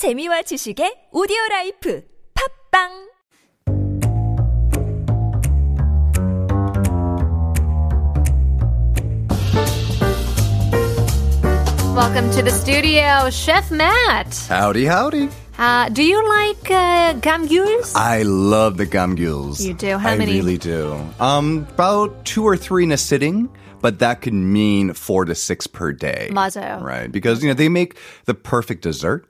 재미와 지식의 오디오 라이프 팝빵 Welcome to the studio, Chef Matt. Howdy, howdy. Uh, do you like uh, gamgules? I love the gamgules. You do? How I many? really do. Um, about two or three in a sitting, but that could mean four to six per day. 맞아요. Right, because you know they make the perfect dessert.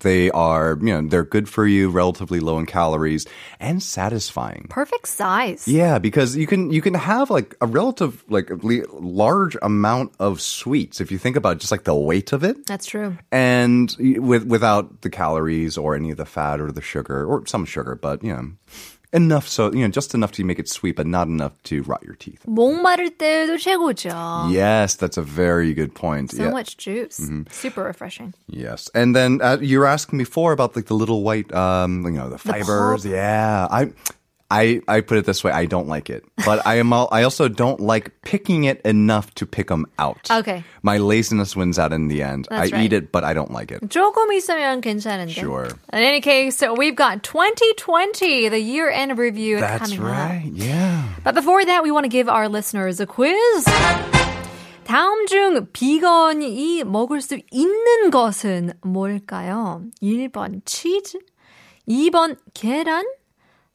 They are, you know, they're good for you, relatively low in calories, and satisfying. Perfect size. Yeah, because you can you can have like a relative like large amount of sweets if you think about just like the weight of it. That's true. and with without the calories or any of the fat or the sugar or some sugar, but you know enough so you know just enough to make it sweet, but not enough to rot your teeth. 목마를 때도 최고죠. Yes, that's a very good point. So yeah. much juice. Super refreshing. Yes, and then uh, you were asking before about like the little white, um, you know, the fibers. pulp. yeah, I. I, I put it this way, I don't like it. But I am al- I also don't like picking it enough to pick them out. Okay. My laziness wins out in the end. That's I right. eat it, but I don't like it. 조금 있으면 괜찮은데. Sure. In any case, so we've got 2020, the year-end review That's coming right. up. Yeah. But before that, we want to give our listeners a quiz. 다음 중 비건이 먹을 수 있는 것은 뭘까요? 1번 치즈, 2번 계란,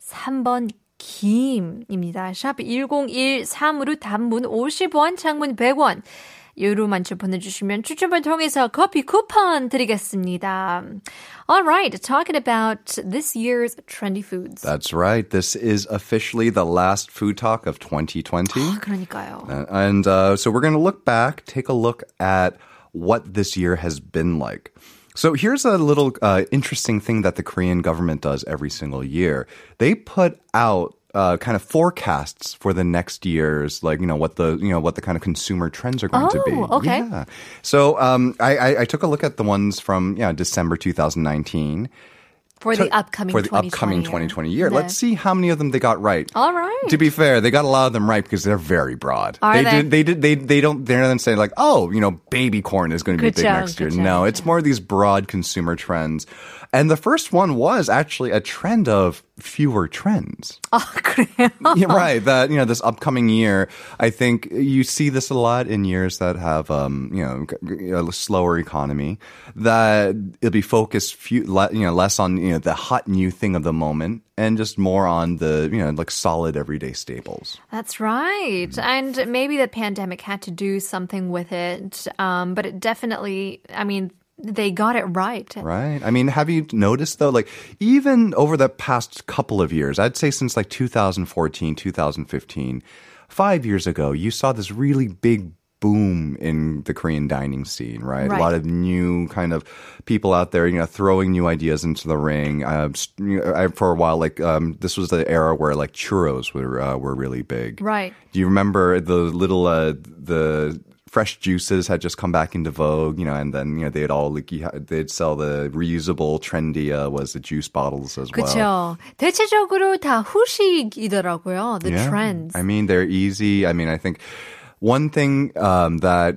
3번 김입니다. 샵 1013으로 단문 50원, 장문 100원. 유로 만추 보내주시면 추첨을 통해서 커피 쿠폰 드리겠습니다. Alright, talking about this year's trendy foods. That's right. This is officially the last food talk of 2020. 그러니까요. Uh, and uh, so we're going to look back, take a look at what this year has been like. So here's a little uh, interesting thing that the Korean government does every single year. They put out uh, kind of forecasts for the next years, like you know what the you know what the kind of consumer trends are going to be. Oh, okay. Yeah. So um, I, I, I took a look at the ones from yeah December 2019 For the to- upcoming for the 2020 upcoming year. 2020 year. 네. Let's see how many of them they got right. All right. To be fair, they got a lot of them right because they're very broad. Are they, they? Did, they did. They they don't. They're not saying like, oh, you know, baby corn is going to be big 그쵸, next year. 그쵸, No, 그쵸. it's more these broad consumer trends. And the first one was actually a trend of fewer trends. 아, 그래요? Yeah, right. That you know, this upcoming year, I think you see this a lot in years that have, um, you know, g- g- a slower economy. That it'll be focused, few, le, you know, less on you know the hot new thing of the moment, and just more on the you know like solid everyday staples. That's right. And maybe the pandemic had to do something with it. Um, but it definitely, I mean, they got it right. Right. I mean, have you noticed though, like even over the past couple of years, I'd say since like 2014, 2015, five years ago, you saw this really big boom in the Korean dining scene, right? Right. A lot of new kind of people out there, you know, throwing new ideas into the ring. Uh, s- you know, I, for a while, like um, this was the era where like churros were uh, were really big. Right. Do you remember the little uh, the fresh juices had just come back into vogue, you know, and then you know they'd all like you ha- they'd sell the reusable trendy uh, was the juice bottles as well. 그쵸. 대체적으로 다 후식이더라고요. The Yeah. trends. I mean, they're easy. I mean, I think one thing um, that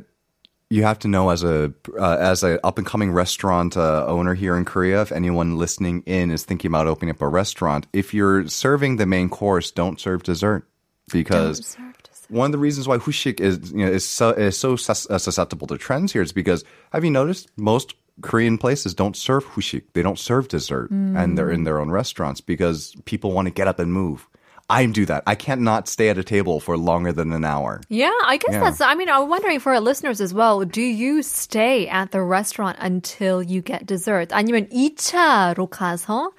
you have to know as a uh, as a up and coming restaurant uh, owner here in Korea, if anyone listening in is thinking about opening up a restaurant, if you're serving the main course, don't serve dessert because. serve dessert. One of the reasons why hushik is you know is so is so sus- uh, susceptible to trends here is because have you noticed most Korean places don't serve hushik. They don't serve dessert, and they're in their own restaurants because people want to get up and move. I do that. I can't not stay at a table for longer than an hour. Yeah, I guess Yeah. that's, I mean, I'm wondering for our listeners as well, do you stay at the restaurant until you get dessert? 아니면 2차로 가서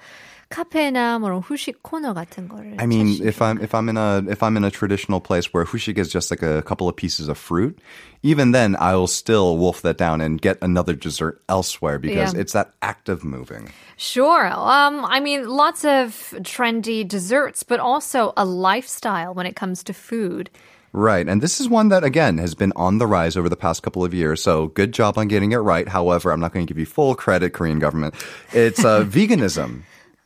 카페나 뭐 이런 후식 코너 같은 거를 I mean, 찾으시는 if I'm if I'm in a if I'm in a traditional place where hushik is just like a couple of pieces of fruit, even then I will still wolf that down and get another dessert elsewhere because Yeah. it's that active moving. Sure. Um, I mean, lots of trendy desserts, but also a lifestyle when it comes to food. Right. And this is one that, again, has been on the rise over the past couple of years. So good job on getting it right. However, I'm not going to give you full credit, Korean government. It's uh, veganism.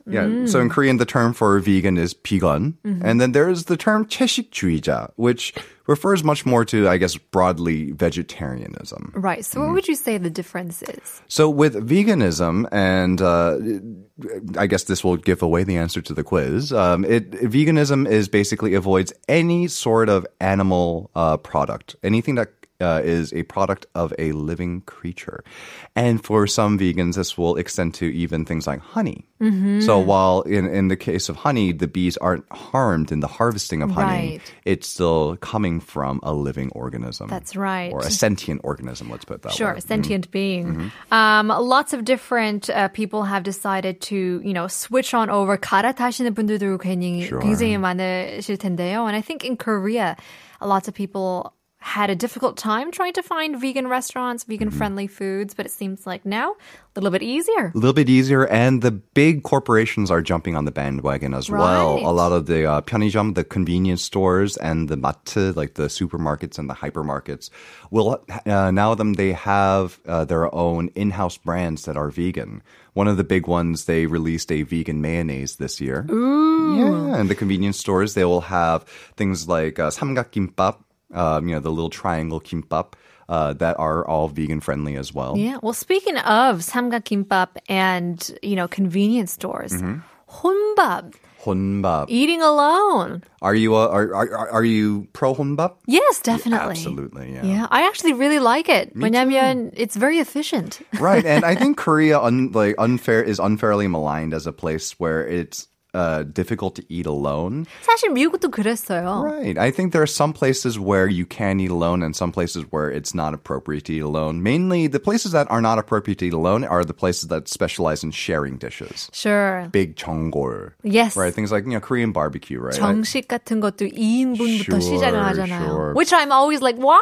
Yeah. So in Korean, the term for vegan is 비건. And then there's the term 채식주의자, which refers much more to, I guess, broadly vegetarianism. Right. So, what would you say the difference is? So with veganism, and uh, I guess this will give away the answer to the quiz. Um, it veganism is basically avoids any sort of animal uh, product, anything that uh, is a product of a living creature. And for some vegans, this will extend to even things like honey. So while in, in the case of honey, the bees aren't harmed in the harvesting of honey, Right. it's still coming from a living organism. That's right. Or a sentient organism, let's put it that Sure, way. sentient being. Mm-hmm. Um, lots of different uh, people have decided to, you know, switch on over. 갈아타시는 분들도 굉장히, Sure. 굉장히 많으실 텐데요. And I think in Korea, lots of people had a difficult time trying to find vegan restaurants, vegan Mm-hmm. friendly foods, but it seems like now a little bit easier. a little bit easier, and the big corporations are jumping on the bandwagon as well. Right. A lot of the uh, 편의점, the convenience stores, and the matte, like the supermarkets and the hypermarkets, will uh, now them they have uh, their own in-house brands that are vegan. One of the big ones, they released a vegan mayonnaise this year. Ooh. Yeah, and the convenience stores, they will have things like uh, 삼각김밥, um, you know, the little triangle kimbap. Uh, that are all vegan friendly as well. Yeah. Well, speaking of samgak kimbap and you know convenience stores, mm-hmm. Eating alone. Are you a, are, are are you pro honbap? Yes, definitely. absolutely, yeah. Yeah, I actually really like it. Me 왜냐면 too. it's very efficient. Right, and I think Korea un, like unfair is unfairly maligned as a place where it's uh, difficult to eat alone. 사실 미국도 그랬어요. Right. I think there are some places where you can eat alone and some places where it's not appropriate to eat alone. Mainly, the places that are not appropriate to eat alone are the places that specialize in sharing dishes. Sure. Big 전골. Yes. Right. Things like you know Korean barbecue, right? 정식 같은 것도 2인분부터 sure, 시작을 하잖아요. Sure. Which I'm always like, why?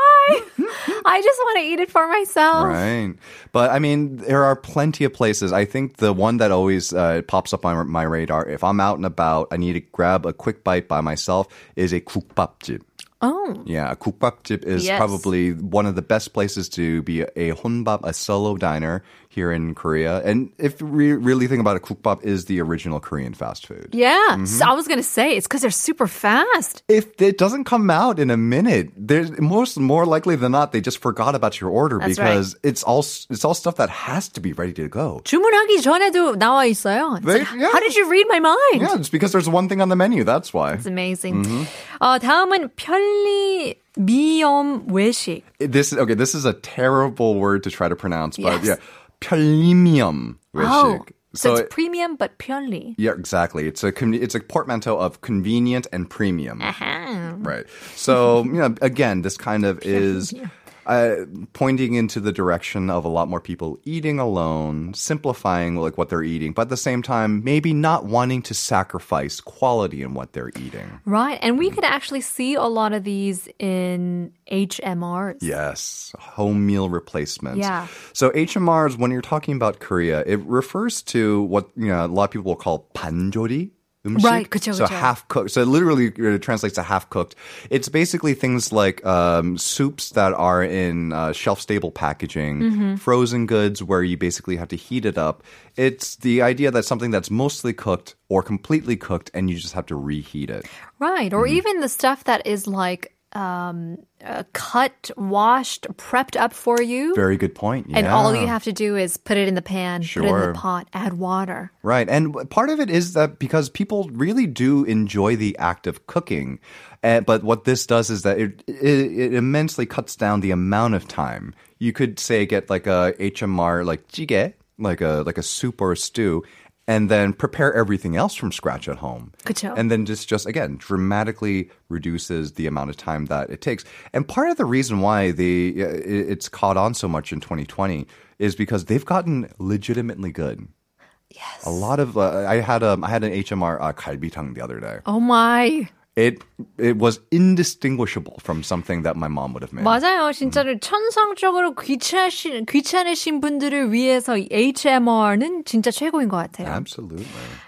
I just want to eat it for myself. Right. But I mean, there are plenty of places. I think the one that always uh, pops up on my radar if I'm out and about, I need to grab a quick bite by myself is a kukbapjip. Oh. Yeah, a kukbapjip is yes. probably one of the best places to be a, honbap, a solo diner, here in Korea. And if you re- really think about it, 국밥 is the original Korean fast food. Yeah. Mm-hmm. So I was going to say, it's because they're super fast. If it doesn't come out in a minute, there's most more likely than not they just forgot about your order That's right. because it's all it's all stuff that has to be ready to go. 주문하기 전에도 나와 있어요. It's They- like, yeah. How did you read my mind? Yeah, it's because there's one thing on the menu. That's why. It's amazing. Mm-hmm. 어, 다음은 편리 미염 외식. This okay. This is a terrible word to try to pronounce, but Yes. yeah, 편리미엄 외식. Oh, so, So it's premium but 편리. yeah, exactly. It's a con- it's a portmanteau of convenient and premium. Uh-huh. Right. So you know, again, this kind of is. uh, pointing into the direction of a lot more people eating alone, simplifying like what they're eating, but at the same time, maybe not wanting to sacrifice quality in what they're eating. Right, and we can actually see a lot of these in HMRs. Yes, home meal replacements. Yeah. So HMRs, when you're talking about Korea, it refers to what you know a lot of people will call panjori 음식. Right, 그쵸, so 그쵸. half cooked. So it literally uh, translates to half cooked. It's basically things like um, soups that are in uh, shelf stable packaging, Mm-hmm. frozen goods where you basically have to heat it up. It's the idea that something that's mostly cooked or completely cooked, and you just have to reheat it. Right. Or Mm-hmm. even the stuff that is like um, uh, cut, washed, prepped up for you. Very good point. and all you have to do is put it in the pan, put it in the pot, add water. Right. And part of it is that because people really do enjoy the act of cooking. Uh, but what this does is that it, it, it immensely cuts down the amount of time. You could say get like a HMR, like jjigae, like a, like a soup or a stew, and then prepare everything else from scratch at home. 그쵸. And then just, just again, dramatically reduces the amount of time that it takes. And part of the reason why the, uh, it- it's caught on so much in 2020 is because they've gotten legitimately good. Yes. A lot of uh, I had um I had an HMR uh, 갈비탕 the other day. Oh my. It it was indistinguishable from something that my mom would have made. 맞아요. 진짜로 천성적으로 귀찮으신, 귀찮으신 분들을 위해서 이 HMR는 진짜 최고인 것 같아요. Absolutely.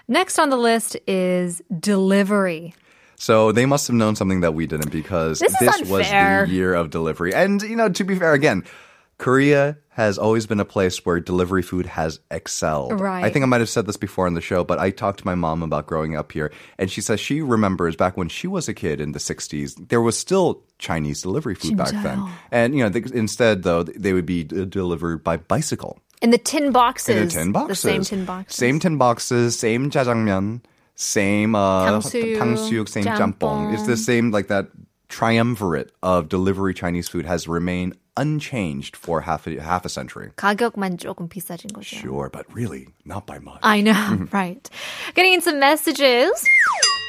Next on the list is delivery. So they must have known something that we didn't because This is was unfair. the year of delivery. And you know, to be fair, again, Korea has always been a place where delivery food has excelled. Right. I think I might have said this before on the show, but I talked to my mom about growing up here, and she says she remembers back when she was a kid in the 60s, there was still Chinese delivery food back then. And, you know, instead, though, they would be d- delivered by bicycle. In the tin boxes. In the tin boxes. The same tin boxes. Same tin boxes, same jjajangmyeon. same uh, tangsuyuk, same jjampong. It's the same, like that triumvirate of delivery Chinese food has remained unchanged for half a, half a century. 가격만 조금 비싸진 거죠. Sure, but really not by much. I know, right. Getting in some messages.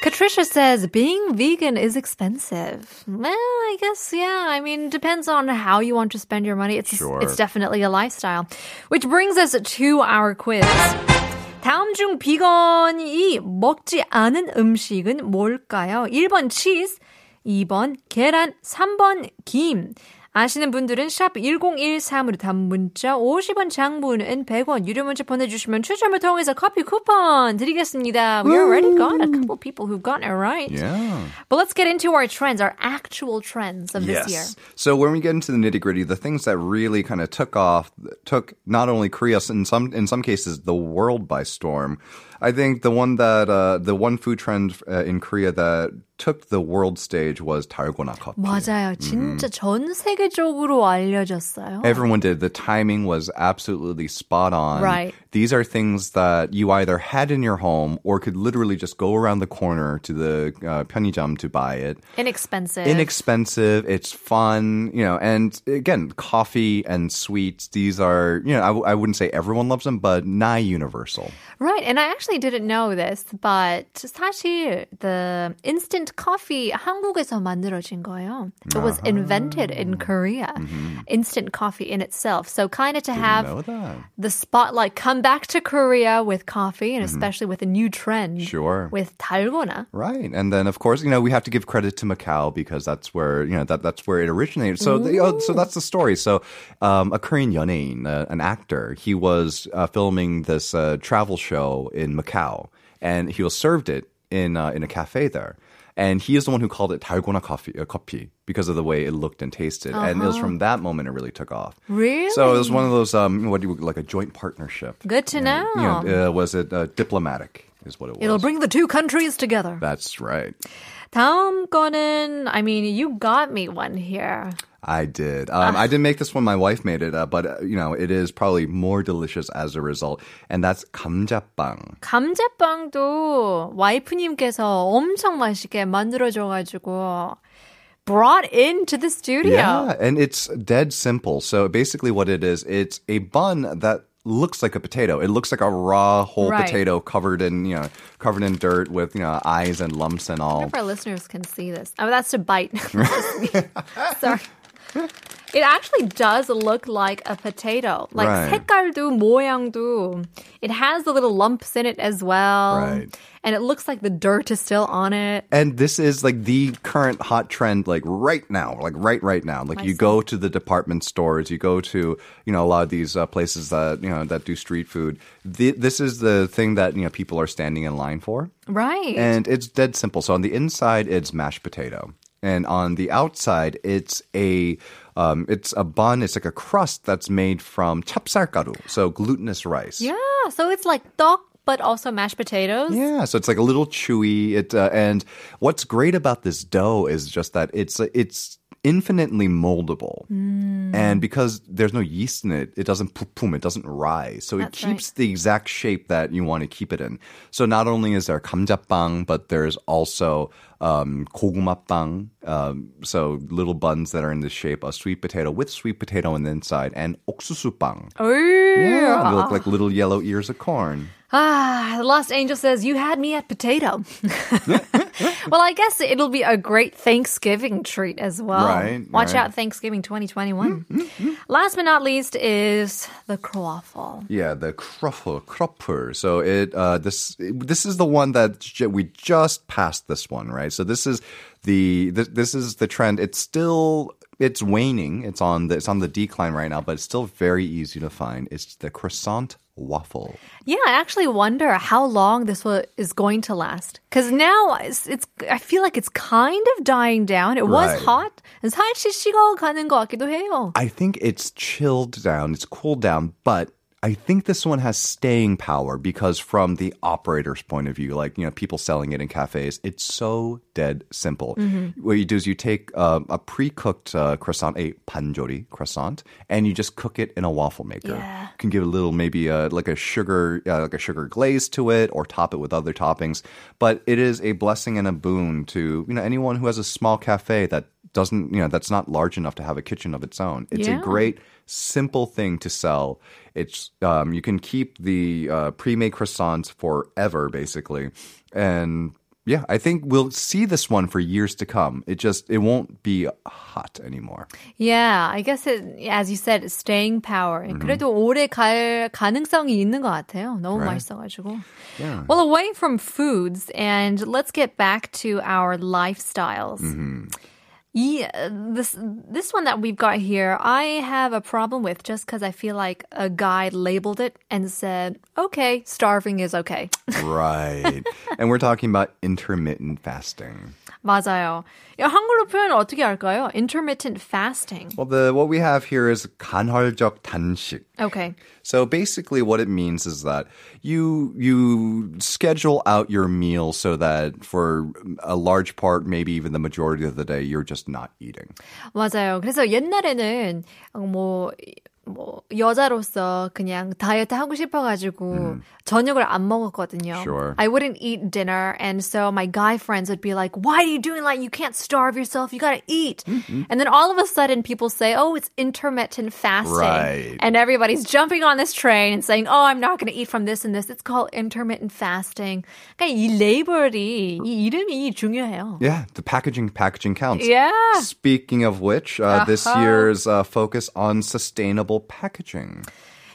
Katricia says being vegan is expensive. Well, I guess yeah. I mean, depends on how you want to spend your money. It's Sure. it's definitely a lifestyle. Which brings us to our quiz. 다음 중 비건이 먹지 않은 음식은 뭘까요? 1번 치즈, 2번 계란, 3번 김. 아시는 분들은 샵 1013으로 단문 문자 50원 장문은 100원 유료 문자 보내주시면 추첨을 통해서 커피 쿠폰 드리겠습니다. We already got a couple people who've gotten it right. Yeah. But let's get into our trends, our actual trends of this year. So when we get into the nitty gritty, the things that really kind of took off, took not only Korea, in some in some cases the world by storm. I think the one that uh, the one food trend uh, in Korea that took the world stage was 달고나 coffee. 맞아요. 진짜 전 세계적으로 알려졌어요. Everyone did. The timing was absolutely spot on. Right. These are things that you either had in your home or could literally just go around the corner to the uh, 편의점 to buy it. Inexpensive. inexpensive. It's fun, you know, and again, coffee and sweets. These are, you know, I, w- I wouldn't say everyone loves them, but nigh universal. Right, and I actually didn't know this, but 사실 the instant coffee 한국에서 만들어진 거예요. It was invented in Korea. Instant coffee in itself. So kind of to have know that. the spotlight come back to Korea with coffee and especially with a new trend. Sure. With 달고나. Right, and then of course, you know, we have to give credit to Macau because that's where you know that that's where it originated. So, the, oh, so that's the story. So, um, a Korean 연예인, uh, an actor, he was uh, filming this uh, travel show in Macau, and he was served it in uh, in a cafe there. And he is the one who called it 달고나 coffee, uh, coffee because of the way it looked and tasted. And it was from that moment it really took off. Really? So it was one of those, um, what do you like a joint partnership? Good to know. You know, uh, was it uh, diplomatic? Is what it was. It'll bring the two countries together. That's right. 다음 거는, I mean, you got me one here. I did. Um, I didn't make this one. My wife made it, uh, but uh, you know, it is probably more delicious as a result, and that's 감자빵. 감자빵도 와이프님께서 엄청 맛있게 만들어줘가지고 brought into the studio. Yeah, and it's dead simple. So basically, what it is, it's a bun that looks like a potato. It looks like a raw whole Right. potato covered in you know covered in dirt with you know eyes and lumps and all. If our listeners can see this. Oh, that's a bite. Sorry. It actually does look like a potato. Like Right. 색깔도 모양도. It has the little lumps in it as well. Right. And it looks like the dirt is still on it. And this is like the current hot trend, like right now, like right, right now. Like you go to the department stores, you go to, you know, a lot of these uh, places that, you know, that do street food. The, this is the thing that, you know, people are standing in line for. Right. And it's dead simple. So on the inside, it's mashed potato. And on the outside, it's a, um, it's a bun. It's like a crust that's made from chapsargaru, so glutinous rice. yeah. So it's like 떡, but also mashed potatoes. Yeah, so it's like a little chewy. It uh, and what's great about this dough is just that it's it's infinitely moldable. Mm. And because there's no yeast in it, it doesn't poom, it doesn't rise. So That's it keeps right. the exact shape that you want to keep it in. So not only is there kamjapbang, but there's also um, um, so little buns that are in the shape of sweet potato with sweet potato on the inside, and oksusupang. Oh, yeah, they look like little yellow ears of corn. Ah, the Lost Angel says, You had me at potato. well, I guess it'll be a great Thanksgiving treat as well. Right, Watch right. out, Thanksgiving 2021. Last but not least is the crowaffle. Yeah, the Kruffel, Kropper. So it uh, this this is the one that j- we just passed this one, right? So this is the this, this is the trend. It's still it's waning. It's on the it's on the decline right now, but it's still very easy to find. It's the croissant waffle. Yeah, I actually wonder how long this wa- is going to last. Because now it's, it's, I feel like it's kind of dying down. It was Right. hot. and 살짝 식어가는 것 같기도 해요. I think it's chilled down, it's cooled down, but I think this one has staying power because from the operator's point of view, like, you know, people selling it in cafes, it's so dead simple. What you do is you take uh, a pre-cooked uh, croissant, a panjori croissant, and you just cook it in a waffle maker. Yeah. You can give it a little, maybe uh, like a sugar, uh, like a sugar glaze to it, or top it with other toppings. But it is a blessing and a boon to you know anyone who has a small cafe that doesn't you know that's not large enough to have a kitchen of its own. It's Yeah. a great simple thing to sell. It's um, you can keep the uh, pre-made croissants forever, basically, and yeah, I think we'll see this one for years to come. It just it won't be hot anymore. Yeah, I guess it, as you said, staying power. Mm-hmm. 그래도 오래 갈 가능성이 있는 것 같아요. 너무 Right. 맛있어가지고. Yeah. Well, away from foods, and let's get back to our lifestyles. Mm-hmm. Yeah, uh, this this one that we've got here, I have a problem with just because I feel like a guy labeled it and said, "Okay, starving is okay." Right. and we're talking about intermittent fasting. 맞아요. 야, 한글로 표현을 어떻게 할까요? Intermittent fasting. Well, the what we have here is 간헐적 단식. Okay. So basically what it means is that you you schedule out your meal so that for a large part, maybe even the majority of the day, you're just not eating. 맞아요. 그래서 옛날에는 뭐, 뭐 여자로서 그냥 다이어트 하고 싶어가지고 저녁을 안 먹었거든요. Sure. I wouldn't eat dinner, and so my guy friends would be like, "Why are you doing like you can't starve yourself? You gotta eat." And then all of a sudden, people say, "Oh, it's intermittent fasting," Right. and everybody's jumping on this train and saying, "Oh, I'm not gonna eat from this and this." It's called intermittent fasting. 그러니까 이 레이블이 이 이름이 중요해요. Yeah, the packaging packaging counts. Yeah. Speaking of which, uh, this Uh-huh. year's uh, focus on sustainable packaging.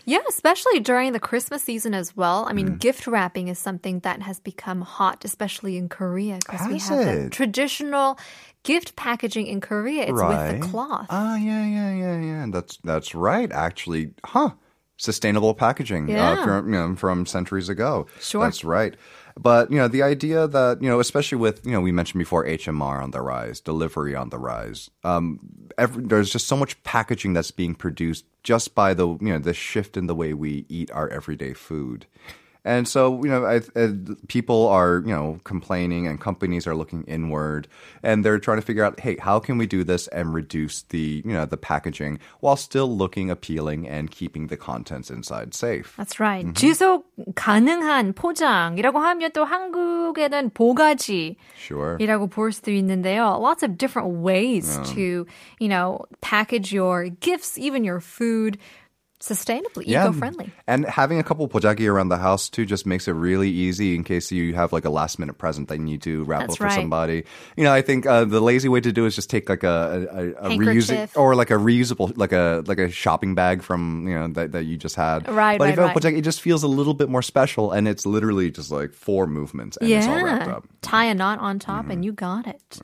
Yeah, especially during the Christmas season as well. I mean, Mm. gift wrapping is something that has become hot, especially in Korea, because we have the traditional gift packaging in Korea. It's with the cloth. Ah, yeah, yeah, yeah, yeah. That's that's right. Actually, huh? Sustainable packaging Yeah. uh, from you know, from centuries ago. Sure. that's right. But you know the idea that you know, especially with you know, we mentioned before HMR on the rise, delivery on the rise. Um, every, there's just so much packaging that's being produced just by the you know the shift in the way we eat our everyday food. And so, you know, I, uh, people are, you know, complaining and companies are looking inward and they're trying to figure out, hey, how can we do this and reduce the, you know, the packaging while still looking appealing and keeping the contents inside safe? That's right. Mm-hmm. 지속 가능한 포장이라고 하면 또 한국에는 보가지. Sure. 이라고 볼 수도 있는데요. Lots of different ways to, you know, package your gifts, even your food sustainably, eco-friendly. And having a couple pojaki around the house too just makes it really easy in case you have like a last minute present that you need to wrap That's up for right. somebody. You know, I think uh, the lazy way to do is just take like a, a, a, a reusing Handkerchief. or like a reusable like a like a shopping bag from you know that, that you just had. Right, But right, if you have right. pojaki, it just feels a little bit more special, and it's literally just like four movements and it's all wrapped Yeah. up. Mm-hmm. Tie a knot on top and you got it.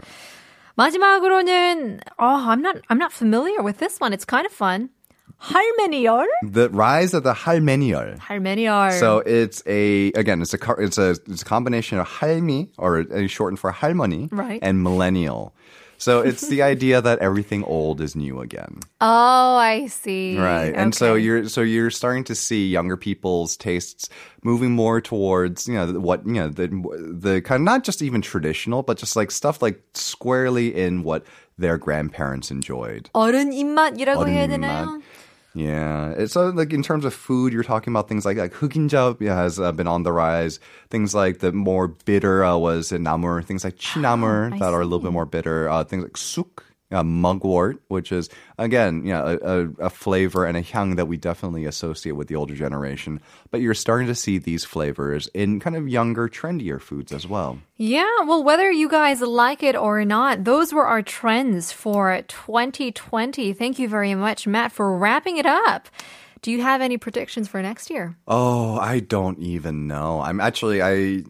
마지막으로는 oh, I'm not I'm not familiar with this one. It's kind of fun. 할매니얼? The rise of the 할매니얼. 할매니얼. So it's a again, it's a car- it's a it's a combination of 할미 or uh, shortened for 할머니 Right. and millennial. So it's the idea that everything old is new again, oh, I see. right? And so Okay. you're so you're starting to see younger people's tastes moving more towards you know what you know the the kind of not just even traditional, but just like stuff like squarely in what their grandparents enjoyed. 어른 입맛이라고 해야 어른 되나요? Yeah, it's so like in terms of food, you're talking about things like like hukinjap has uh, been on the rise. Things like the more bitter uh, was in namur. Things like ah, chinamur that see. are a little bit more bitter. Uh, things like suk uh, mugwort, which is again, you know, a, a, flavor and a hyang that we definitely associate with the older generation. But you're starting to see these flavors in kind of younger, trendier foods as well. Yeah, well, whether you guys like it or not, those were our trends for 2020. Thank you very much, Matt, for wrapping it up. Do you have any predictions for next year? Oh, I don't even know. I'm actually I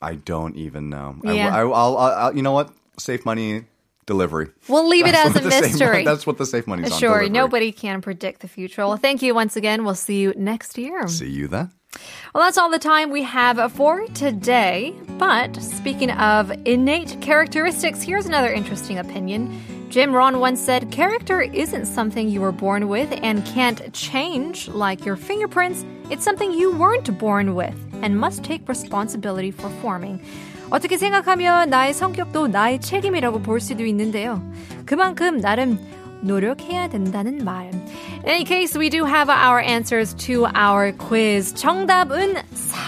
I don't even know. Yeah. I, I, will I'll, I'll, you know what? Save money. Delivery. We'll leave it That's as a what the safe mystery. mon- that's what the safe money's on. Sure, nobody can predict the future. Well, thank you once again. We'll see you next year. See you then. Well, that's all the time we have for today. But speaking of innate characteristics, here's another interesting opinion. Jim Rohn once said, Character isn't something you were born with and can't change, like your fingerprints. It's something you weren't born with and must take responsibility for forming. 어떻게 생각하면 나의 성격도 나의 책임이라고 볼 수도 있는데요. 그만큼 나름 노력해야 된다는 말. In case, we do have our answers to our quiz. 정답은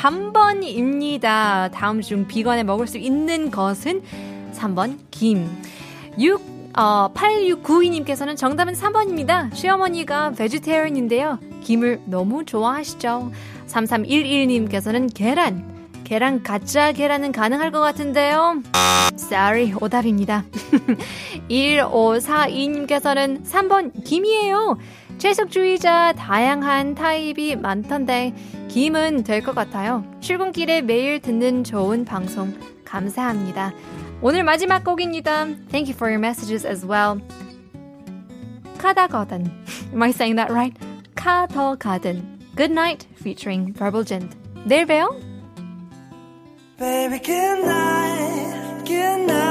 3번입니다. 다음 중 비건에 먹을 수 있는 것은 3번 김. 6 어, 8692님께서는 정답은 3번입니다. 시어머니가 베지테리언인데요. 김을 너무 좋아하시죠. 3311님께서는 계란. 계란 가짜 계란은 가능할 것 같은데요. Sorry, 오답입니다. 1542님께서는 3번 김이에요. 채식주의자 다양한 타입이 많던데 김은 될 것 같아요. 출근길에 매일 듣는 좋은 방송 감사합니다. 오늘 마지막 곡입니다. Thank you for your messages as well. 카다거든. Am I saying that right? 카더가든. Good night featuring Verbal Gent. 내일 봬요. Baby, good night, good night.